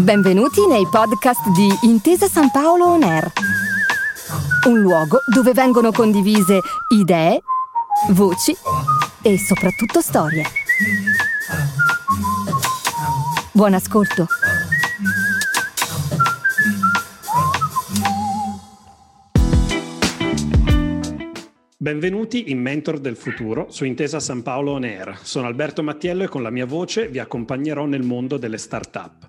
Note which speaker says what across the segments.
Speaker 1: Benvenuti nei podcast di Intesa San Paolo On Air, un luogo dove vengono condivise idee, voci e soprattutto storie. Buon ascolto.
Speaker 2: Benvenuti in Mentor del Futuro su Intesa San Paolo On Air. Sono Alberto Mattiello e con la mia voce vi accompagnerò nel mondo delle start-up.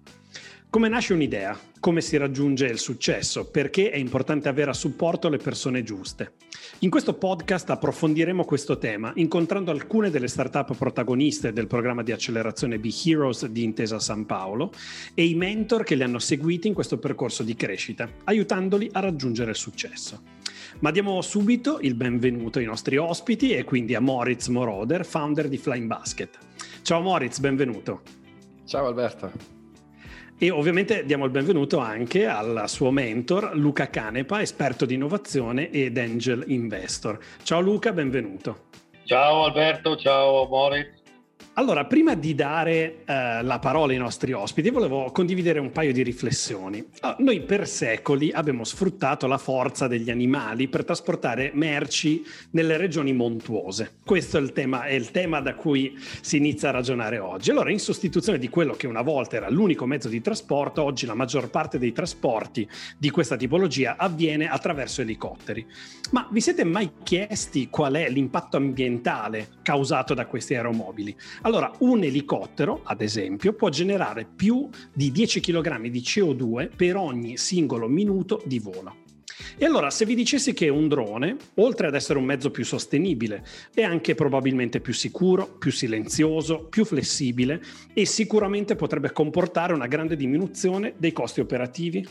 Speaker 2: Come nasce un'idea? Come si raggiunge il successo? Perché è importante avere a supporto le persone giuste? In questo podcast approfondiremo questo tema incontrando alcune delle start-up protagoniste del programma di accelerazione Be Heroes di Intesa San Paolo e i mentor che li hanno seguiti in questo percorso di crescita, aiutandoli a raggiungere il successo. Ma diamo subito il benvenuto ai nostri ospiti e quindi a Moritz Moroder, founder di Flying Basket. Ciao Moritz, benvenuto.
Speaker 3: Ciao Alberto.
Speaker 2: E ovviamente diamo il benvenuto anche al suo mentor Luca Canepa, esperto di innovazione ed angel investor. Ciao Luca, benvenuto.
Speaker 4: Ciao Alberto, ciao Moritz.
Speaker 2: Allora, prima di dare eh, la parola ai nostri ospiti, volevo condividere un paio di riflessioni. Allora, ah, noi per secoli abbiamo sfruttato la forza degli animali per trasportare merci nelle regioni montuose. Questo è il, tema, è il tema da cui si inizia a ragionare oggi. Allora, in sostituzione di quello che una volta era l'unico mezzo di trasporto, oggi la maggior parte dei trasporti di questa tipologia avviene attraverso elicotteri. Ma vi siete mai chiesti qual è l'impatto ambientale causato da questi aeromobili? Allora, un elicottero, ad esempio, può generare più di 10 kg di CO2 per ogni singolo minuto di volo. E allora, se vi dicessi che un drone, oltre ad essere un mezzo più sostenibile, è anche probabilmente più sicuro, più silenzioso, più flessibile e sicuramente potrebbe comportare una grande diminuzione dei costi operativi?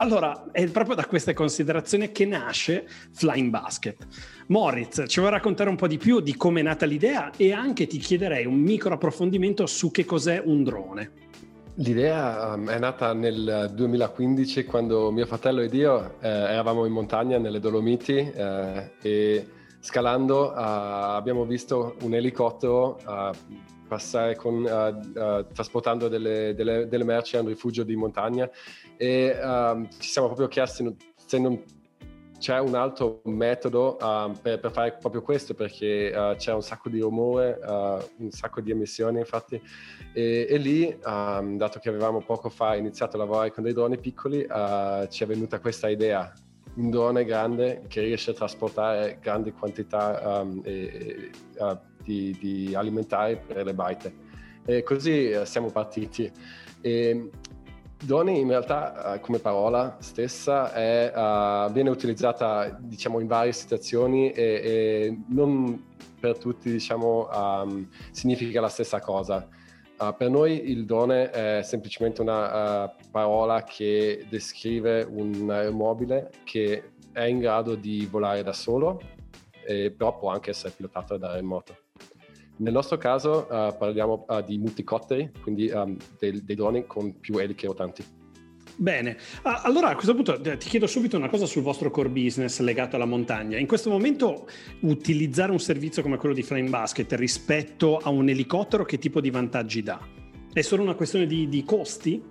Speaker 2: Allora, è proprio da queste considerazioni che nasce Flying Basket. Moritz, ci vuoi raccontare un po' di più di come è nata l'idea e anche ti chiederei un micro approfondimento su che cos'è un drone.
Speaker 3: L'idea um, è nata nel 2015 quando mio fratello ed io eh, eravamo in montagna nelle Dolomiti eh, e scalando uh, abbiamo visto un elicottero uh, passare con, uh, trasportando delle, delle, delle merci a un rifugio di montagna e um, ci siamo proprio chiesti se non c'è un altro metodo uh, per, per, fare proprio questo perché uh, c'è un sacco di rumore, uh, un sacco di emissioni infatti e, e lì, um, dato che avevamo poco fa iniziato a lavorare con dei droni piccoli, ci è venuta questa idea, un drone grande che riesce a trasportare grandi quantità um, e, e, di, di, alimentari per le baite. E così siamo partiti. E, Drone in realtà uh, come parola stessa è, uh, viene utilizzata diciamo, in varie situazioni e, e non per tutti diciamo, um, significa la stessa cosa. Uh, per noi il drone è semplicemente una parola che descrive un aeromobile che è in grado di volare da solo, e, però può anche essere pilotato da remoto. Nel nostro caso uh, parliamo uh, di multicotteri, quindi um, dei, dei, droni con più eliche rotanti.
Speaker 2: Bene, ah, allora a questo punto eh, ti chiedo subito una cosa sul vostro core business legato alla montagna. In questo momento utilizzare un servizio come quello di Flame Basket rispetto a un elicottero che tipo di vantaggi dà? È solo una questione di, di costi?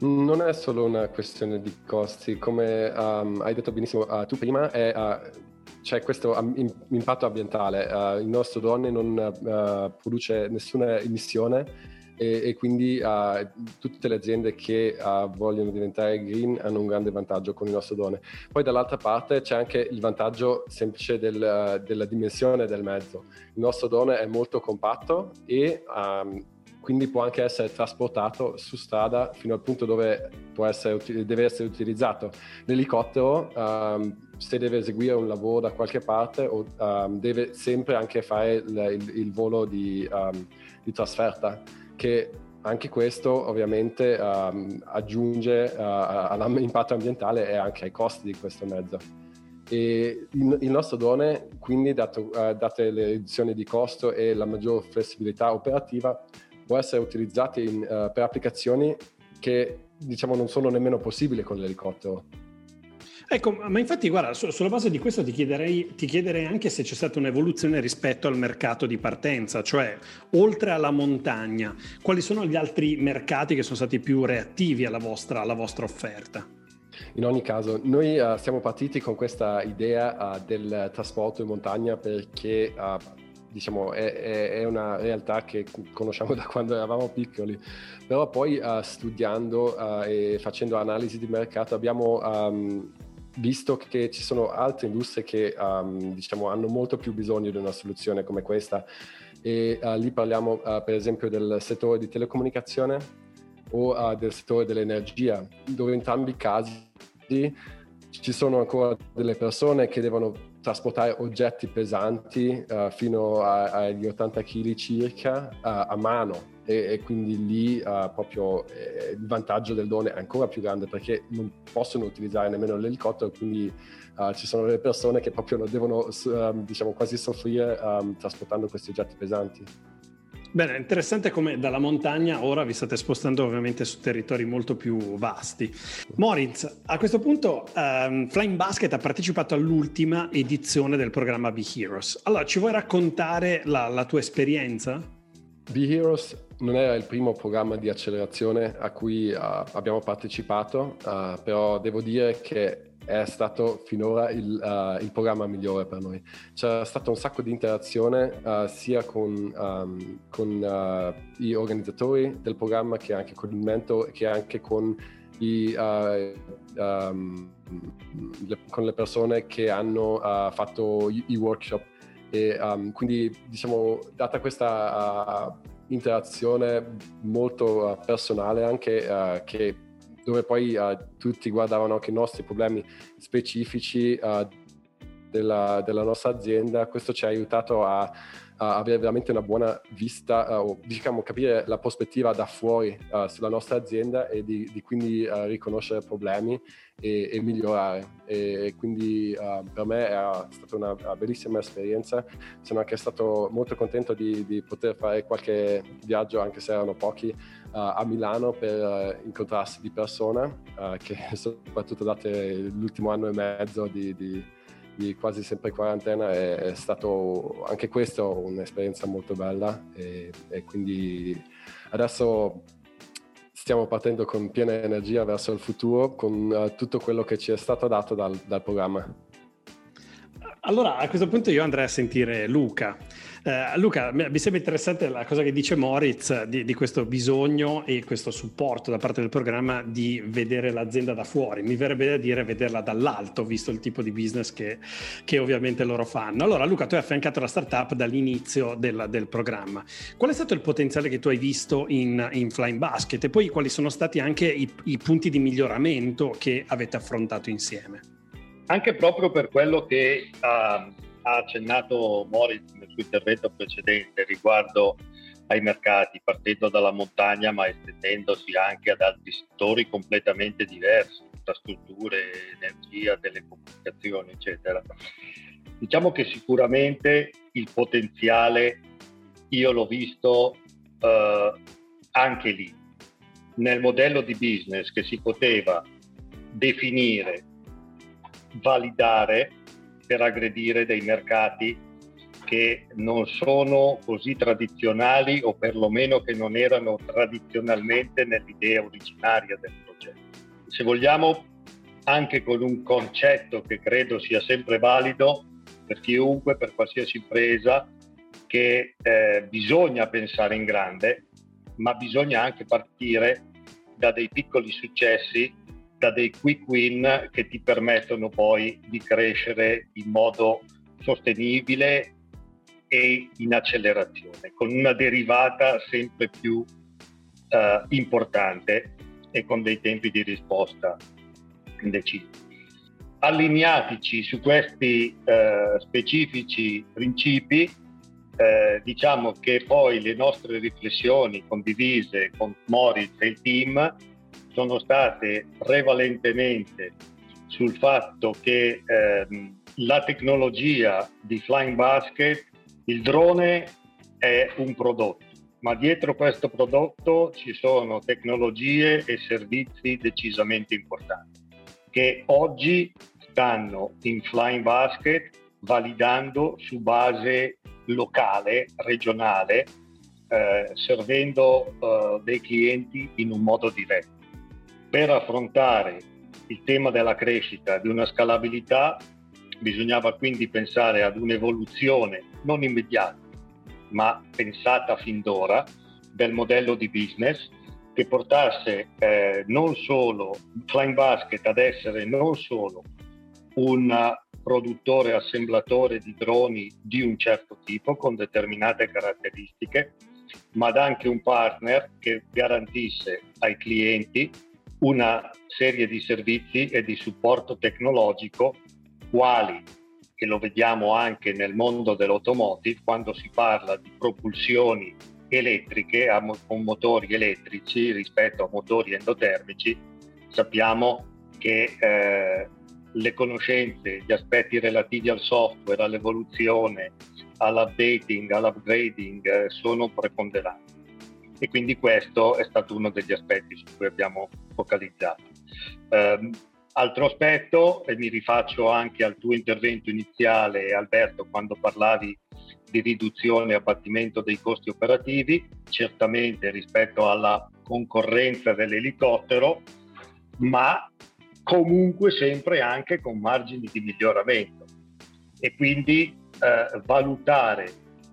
Speaker 3: Non è solo una questione di costi, come um, hai detto benissimo uh, tu prima, è, uh, c'è questo impatto ambientale. Uh, il nostro drone non uh, produce nessuna emissione e, e quindi uh, tutte le aziende che vogliono diventare green hanno un grande vantaggio con il nostro drone. Poi dall'altra parte c'è anche il vantaggio semplice del, della dimensione del mezzo. Il nostro drone è molto compatto e um, quindi può anche essere trasportato su strada fino al punto dove essere, deve essere utilizzato. L'elicottero, um, se deve eseguire un lavoro da qualche parte, o, um, deve sempre anche fare il, il, il volo di, um, di, trasferta, che anche questo ovviamente aggiunge uh, all'impatto ambientale e anche ai costi di questo mezzo. E il nostro drone, quindi, dato, uh, date le riduzioni di costo e la maggior flessibilità operativa, può essere utilizzato in, uh, per applicazioni che diciamo non sono nemmeno possibili con l'elicottero.
Speaker 2: Ecco, ma infatti guarda, su, sulla base di questo ti chiederei, ti chiederei anche se c'è stata un'evoluzione rispetto al mercato di partenza, cioè oltre alla montagna, quali sono gli altri mercati che sono stati più reattivi alla vostra, alla vostra offerta?
Speaker 3: In ogni caso, noi uh, siamo partiti con questa idea uh, del trasporto in montagna perché uh, diciamo, è, è, una realtà che conosciamo da quando eravamo piccoli, però poi studiando e facendo analisi di mercato abbiamo um, visto che ci sono altre industrie che um, diciamo, hanno molto più bisogno di una soluzione come questa e uh, lì parliamo uh, per esempio del settore di telecomunicazione o uh, del settore dell'energia, dove in entrambi i casi ci sono ancora delle persone che devono trasportare oggetti pesanti fino a, agli 80 kg circa a mano e, e quindi lì uh, proprio eh, il vantaggio del drone è ancora più grande perché non possono utilizzare nemmeno l'elicottero, quindi uh, ci sono delle persone che proprio devono uh, diciamo quasi soffrire um, trasportando questi oggetti pesanti.
Speaker 2: Bene, interessante come dalla montagna ora vi state spostando ovviamente su territori molto più vasti. Moritz, a questo punto um, Flying Basket ha partecipato all'ultima edizione del programma Be Heroes. Allora, ci vuoi raccontare la, la tua esperienza?
Speaker 3: Be Heroes non era il primo programma di accelerazione a cui uh, abbiamo partecipato, uh, però devo dire che è stato finora il, uh, il, programma migliore per noi. C'è stato un sacco di interazione sia con, um, con gli organizzatori del programma che anche con il mentor che anche con, i, um, le, con le persone che hanno fatto i, i workshop. E, um, quindi diciamo, data questa interazione molto uh, personale anche uh, che, dove poi uh, tutti guardavano anche i nostri problemi specifici della, della, nostra azienda. Questo ci ha aiutato a avere veramente una buona vista uh, o diciamo capire la prospettiva da fuori uh, sulla nostra azienda e di, di quindi uh, riconoscere problemi e, e migliorare. E, e quindi per me è stata una, una, bellissima esperienza. Sono anche stato molto contento di, di poter fare qualche viaggio, anche se erano pochi, a Milano per incontrarsi di persona, che soprattutto date l'ultimo anno e mezzo di, di di quasi sempre quarantena è, è stato anche questo un'esperienza molto bella e, e, quindi adesso stiamo partendo con piena energia verso il futuro con uh, tutto quello che ci è stato dato dal, dal programma.
Speaker 2: Allora a questo punto io andrei a sentire Luca. Eh, Luca, mi sembra interessante la cosa che dice Moritz di, di, questo bisogno e questo supporto da parte del programma di vedere l'azienda da fuori. Mi verrebbe da dire vederla dall'alto, visto il tipo di business che, che ovviamente loro fanno. Allora, Luca, tu hai affiancato la startup dall'inizio del, del programma. Qual è stato il potenziale che tu hai visto in, in Flying Basket e poi quali sono stati anche i, i punti di miglioramento che avete affrontato insieme?
Speaker 4: Anche proprio per quello che uh, ha accennato Moritz nel suo intervento precedente riguardo ai mercati, partendo dalla montagna ma estendendosi anche ad altri settori completamente diversi, infrastrutture, energia, telecomunicazioni, eccetera. Diciamo che sicuramente il potenziale io l'ho visto eh, anche lì, nel modello di business che si poteva definire, validare per aggredire dei mercati che non sono così tradizionali o perlomeno che non erano tradizionalmente nell'idea originaria del progetto. Se vogliamo, anche con un concetto che credo sia sempre valido per chiunque, per qualsiasi impresa, che eh, bisogna pensare in grande, ma bisogna anche partire da dei piccoli successi da dei quick win che ti permettono poi di crescere in modo sostenibile e in accelerazione, con una derivata sempre più uh, importante e con dei tempi di risposta decisi. Allineatici su questi uh, specifici principi, eh, diciamo che poi le nostre riflessioni condivise con Moritz e il team sono state prevalentemente sul fatto che ehm, la tecnologia di Flying Basket, il drone è un prodotto, ma dietro questo prodotto ci sono tecnologie e servizi decisamente importanti che oggi stanno in Flying Basket validando su base locale, regionale, eh, servendo eh, dei clienti in un modo diretto. Per affrontare il tema della crescita, di una scalabilità, bisognava quindi pensare ad un'evoluzione non immediata, ma pensata fin d'ora del modello di business che portasse eh, non solo Flying Basket ad essere non solo un produttore assemblatore di droni di un certo tipo con determinate caratteristiche, ma anche un partner che garantisse ai clienti una serie di servizi e di supporto tecnologico quali, che lo vediamo anche nel mondo dell'automotive, quando si parla di propulsioni elettriche con motori elettrici rispetto a motori endotermici, sappiamo che eh, le conoscenze, gli aspetti relativi al software, all'evoluzione, all'updating, all'upgrading eh, sono preponderanti. E quindi questo è stato uno degli aspetti su cui abbiamo focalizzato. Um, altro aspetto, e mi rifaccio anche al tuo intervento iniziale, Alberto, quando parlavi di riduzione e abbattimento dei costi operativi, certamente rispetto alla concorrenza dell'elicottero, ma comunque sempre anche con margini di miglioramento. E quindi eh, valutare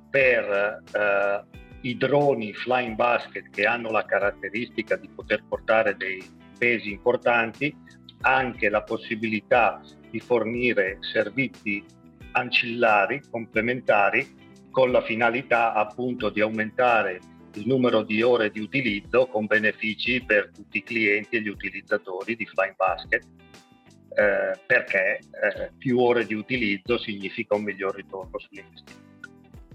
Speaker 4: per eh, i droni flying basket che hanno la caratteristica di poter portare dei pesi importanti, anche la possibilità di fornire servizi ancillari, complementari, con la finalità appunto di aumentare il numero di ore di utilizzo con benefici per tutti i clienti e gli utilizzatori di Flying Basket, eh, perché eh, più ore di utilizzo significa un miglior ritorno sull'investimento.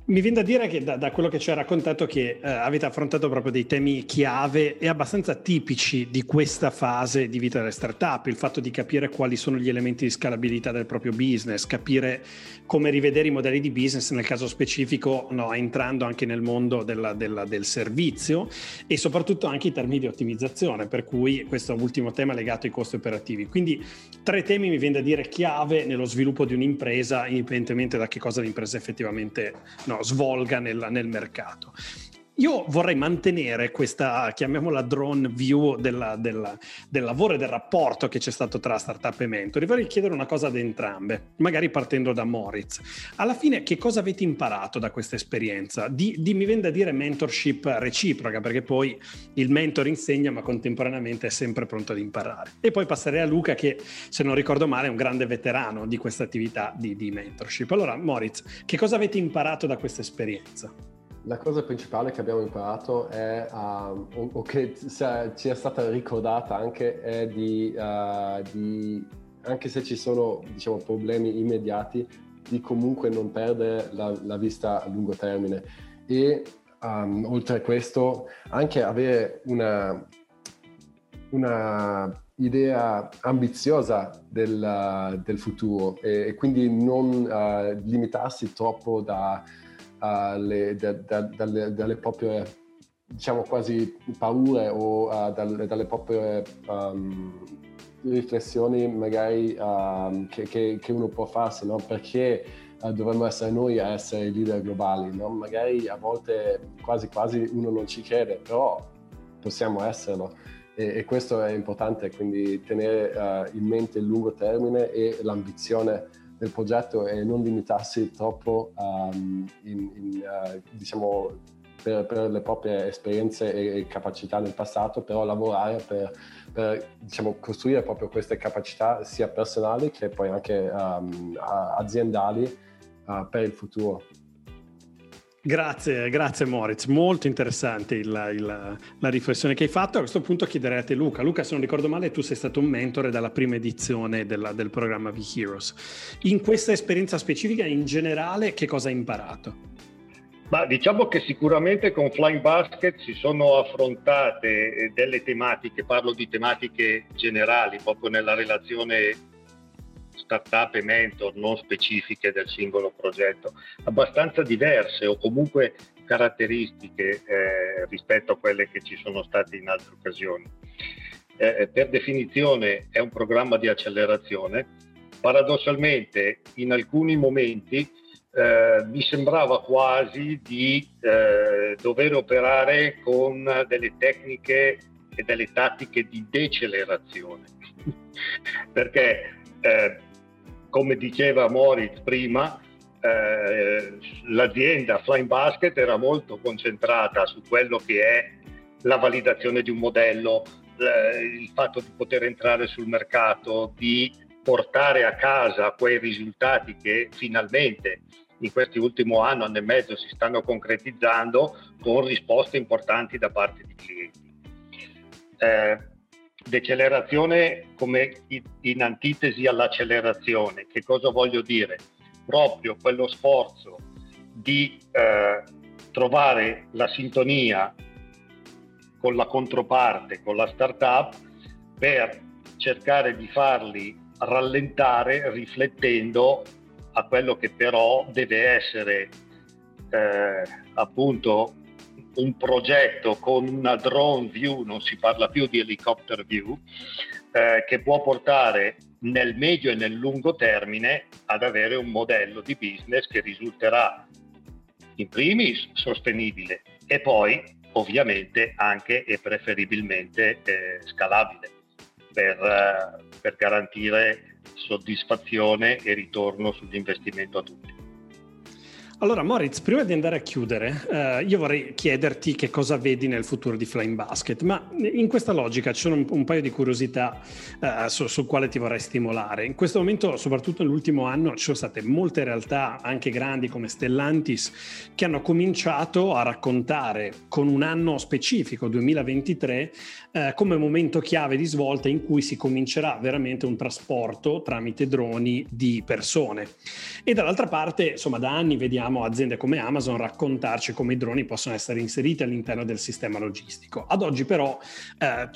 Speaker 2: Mi viene da dire che da, da quello che ci hai raccontato che eh, avete affrontato proprio dei temi chiave e abbastanza tipici di questa fase di vita delle startup, il fatto di capire quali sono gli elementi di scalabilità del proprio business, capire come rivedere i modelli di business nel caso specifico, no, entrando anche nel mondo della, della, del servizio e soprattutto anche i termini di ottimizzazione, per cui questo ultimo tema legato ai costi operativi. Quindi tre temi mi viene da dire chiave nello sviluppo di un'impresa, indipendentemente da che cosa l'impresa effettivamente no, svolga nel, nel mercato. Io vorrei mantenere questa, chiamiamola drone view della, della, del lavoro e del rapporto che c'è stato tra startup e mentori. Vorrei chiedere una cosa ad entrambe, magari partendo da Moritz. Alla fine, che cosa avete imparato da questa esperienza? Di, di, mi viene da dire mentorship reciproca, perché poi il mentor insegna, ma contemporaneamente è sempre pronto ad imparare. E poi passerei a Luca, che se non ricordo male è un grande veterano di questa attività di, di mentorship. Allora, Moritz, che cosa avete imparato da questa esperienza?
Speaker 3: La cosa principale che abbiamo imparato è, uh, o, che ci è stata ricordata anche, è di, uh, di anche se ci sono diciamo, problemi immediati, di comunque non perdere la, la vista a lungo termine. E um, oltre a questo, anche avere una, una idea ambiziosa del, del futuro e, e, quindi non uh, limitarsi troppo da alle, da, da, dalle, dalle, proprie, diciamo quasi paure o uh, dalle, dalle, proprie um, riflessioni magari uh, che, che, che, uno può farsi, no? perché uh, dovremmo essere noi a essere i leader globali, no? magari a volte quasi quasi uno non ci crede, però possiamo esserlo. E, e questo è importante, quindi tenere uh, in mente il lungo termine e l'ambizione del progetto e non limitarsi troppo um, in, in, uh, diciamo, per, per, le proprie esperienze e, capacità nel passato, però lavorare per, per diciamo, costruire proprio queste capacità sia personali che poi anche um, aziendali uh, per il futuro.
Speaker 2: Grazie, grazie Moritz, molto interessante il, il, la riflessione che hai fatto. A questo punto chiederei a te Luca. Luca, se non ricordo male, tu sei stato un mentore dalla prima edizione della, del programma V-Heroes. In questa esperienza specifica, in generale, che cosa hai imparato?
Speaker 4: Ma diciamo che sicuramente con Flying Basket si sono affrontate delle tematiche, parlo di tematiche generali, proprio nella relazione startup e mentor non specifiche del singolo progetto, abbastanza diverse o comunque caratteristiche eh, rispetto a quelle che ci sono state in altre occasioni. Eh, per definizione è un programma di accelerazione paradossalmente in alcuni momenti eh, mi sembrava quasi di eh, dover operare con delle tecniche e delle tattiche di decelerazione, perché eh, come diceva Moritz prima, eh, l'azienda Flying Basket era molto concentrata su quello che è la validazione di un modello, il fatto di poter entrare sul mercato, di portare a casa quei risultati che finalmente in questi ultimi anni, anno e mezzo si stanno concretizzando con risposte importanti da parte di clienti. Eh, decelerazione come in antitesi all'accelerazione, che cosa voglio dire? Proprio quello sforzo di eh, trovare la sintonia con la controparte, con la startup, per cercare di farli rallentare riflettendo a quello che però deve essere eh, appunto un progetto con una drone view, non si parla più di helicopter view, eh, che può portare nel medio e nel lungo termine ad avere un modello di business che risulterà in primis sostenibile e poi ovviamente anche e preferibilmente eh, scalabile per, eh, per garantire soddisfazione e ritorno sull'investimento a tutti.
Speaker 2: Allora, Moritz, prima di andare a chiudere, eh, io vorrei chiederti che cosa vedi nel futuro di Flying Basket, ma in questa logica ci sono un, un paio di curiosità eh, su, sul quale ti vorrei stimolare. In questo momento, soprattutto nell'ultimo anno, ci sono state molte realtà, anche grandi come Stellantis, che hanno cominciato a raccontare con un anno specifico, 2023, eh, come momento chiave di svolta in cui si comincerà veramente un trasporto tramite droni di persone. E dall'altra parte, insomma, da anni vediamo vediamo aziende come Amazon raccontarci come i droni possono essere inseriti all'interno del sistema logistico. Ad oggi però eh,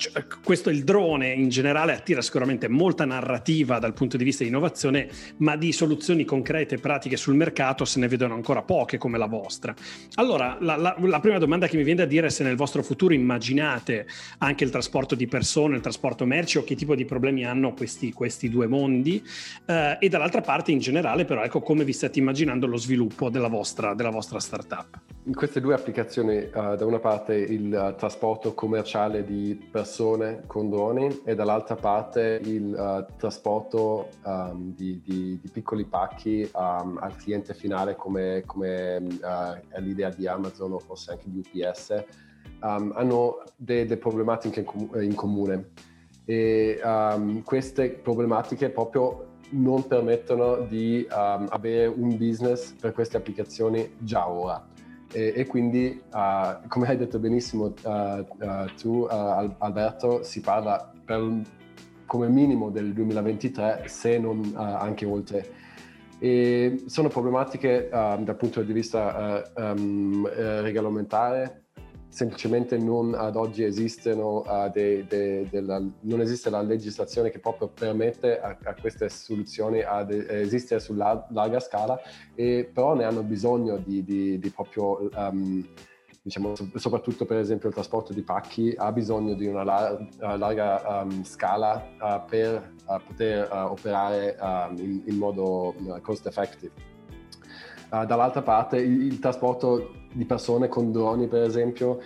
Speaker 2: questo il drone in generale attira sicuramente molta narrativa dal punto di vista di innovazione, ma di soluzioni concrete e pratiche sul mercato se ne vedono ancora poche come la vostra. Allora, la, la, la prima domanda che mi viene da dire è se nel vostro futuro immaginate anche il trasporto di persone, il trasporto merci o che tipo di problemi hanno questi, questi due mondi eh, e dall'altra parte in generale però ecco come vi state immaginando lo sviluppo della della vostra, della vostra startup?
Speaker 3: In queste due applicazioni, uh, da una parte il uh, trasporto commerciale di persone con droni e dall'altra parte il uh, trasporto um, di, di, di, piccoli pacchi um, al cliente finale come, come è l'idea di Amazon o forse anche di UPS, um, hanno delle problematiche in, com- in comune e queste problematiche proprio non permettono di um, avere un business per queste applicazioni già ora. E, e quindi, uh, come hai detto benissimo uh, uh, tu, Alberto, si parla per, come minimo del 2023, se non anche oltre. E sono problematiche dal punto di vista um, regolamentare semplicemente non ad oggi esistono, uh, de, de, de la, non esiste la legislazione che proprio permette a, a queste soluzioni ad esistere su larga scala, e però ne hanno bisogno di, di, di proprio, um, diciamo, soprattutto per esempio il trasporto di pacchi ha bisogno di una lar- larga um, scala uh, per uh, poter operare in, in, modo cost effective. Uh, dall'altra parte il, il, trasporto di persone con droni, per esempio,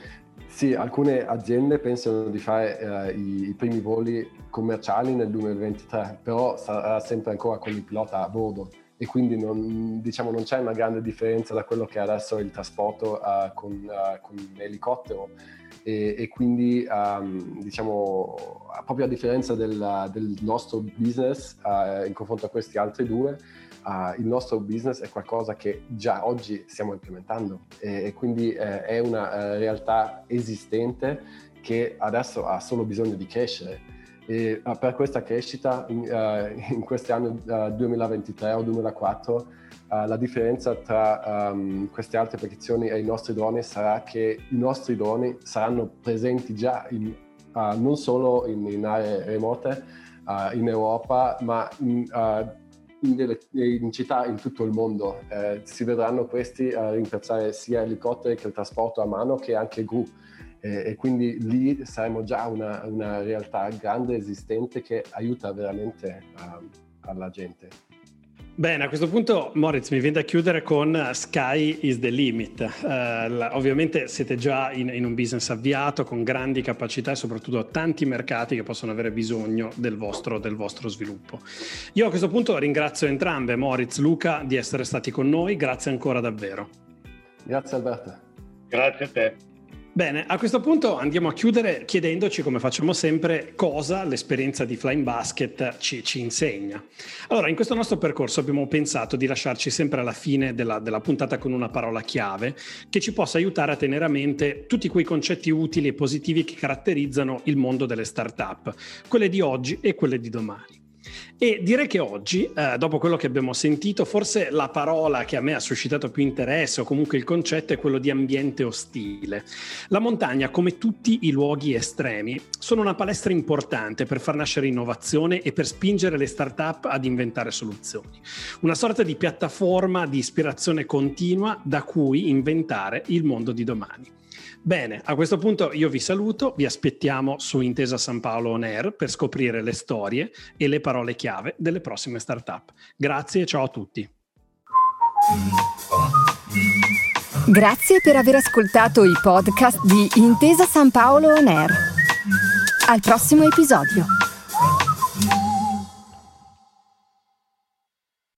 Speaker 3: sì, alcune aziende pensano di fare uh, i, i, primi voli commerciali nel 2023, però sarà sempre ancora con il pilota a bordo e quindi non, diciamo, non c'è una grande differenza da quello che è adesso il trasporto uh, con, con l'elicottero. E, e, quindi um, diciamo proprio a differenza del, del nostro business uh, in confronto a questi altri due uh, il nostro business è qualcosa che già oggi stiamo implementando e, e quindi eh, è una uh, realtà esistente che adesso ha solo bisogno di crescere. E uh, per questa crescita in, in questi anni 2023 o 2004 la differenza tra um, queste altre applicazioni e i nostri droni sarà che i nostri droni saranno presenti già in, non solo in, in aree remote in Europa, ma in, in, delle, in, città in tutto il mondo. Eh, si vedranno questi a rimpiazzare sia elicotteri che il trasporto a mano che anche gru. Eh, e quindi lì saremo già una, una, realtà grande esistente che aiuta veramente a, alla gente.
Speaker 2: Bene, a questo punto Moritz mi viene da chiudere con Sky is the limit. Uh, ovviamente siete già in, in, un business avviato con grandi capacità e soprattutto tanti mercati che possono avere bisogno del vostro, del vostro sviluppo. Io a questo punto ringrazio entrambe, Moritz, Luca, di essere stati con noi. Grazie ancora davvero.
Speaker 3: Grazie Alberto.
Speaker 4: Grazie a te.
Speaker 2: Bene, a questo punto andiamo a chiudere chiedendoci, come facciamo sempre, cosa l'esperienza di Flying Basket ci, ci insegna. Allora, in questo nostro percorso abbiamo pensato di lasciarci sempre alla fine della, della, puntata con una parola chiave che ci possa aiutare a tenere a mente tutti quei concetti utili e positivi che caratterizzano il mondo delle start-up, quelle di oggi e quelle di domani. E direi che oggi, eh, dopo quello che abbiamo sentito, forse la parola che a me ha suscitato più interesse o comunque il concetto è quello di ambiente ostile. La montagna, come tutti i luoghi estremi, sono una palestra importante per far nascere innovazione e per spingere le start-up ad inventare soluzioni. Una sorta di piattaforma di ispirazione continua da cui inventare il mondo di domani. Bene, a questo punto io vi saluto, vi aspettiamo su Intesa San Paolo On Air per scoprire le storie e le parole chiave delle prossime startup. Grazie e ciao a tutti.
Speaker 1: Grazie per aver ascoltato i podcast di Intesa San Paolo On Air. Al prossimo episodio.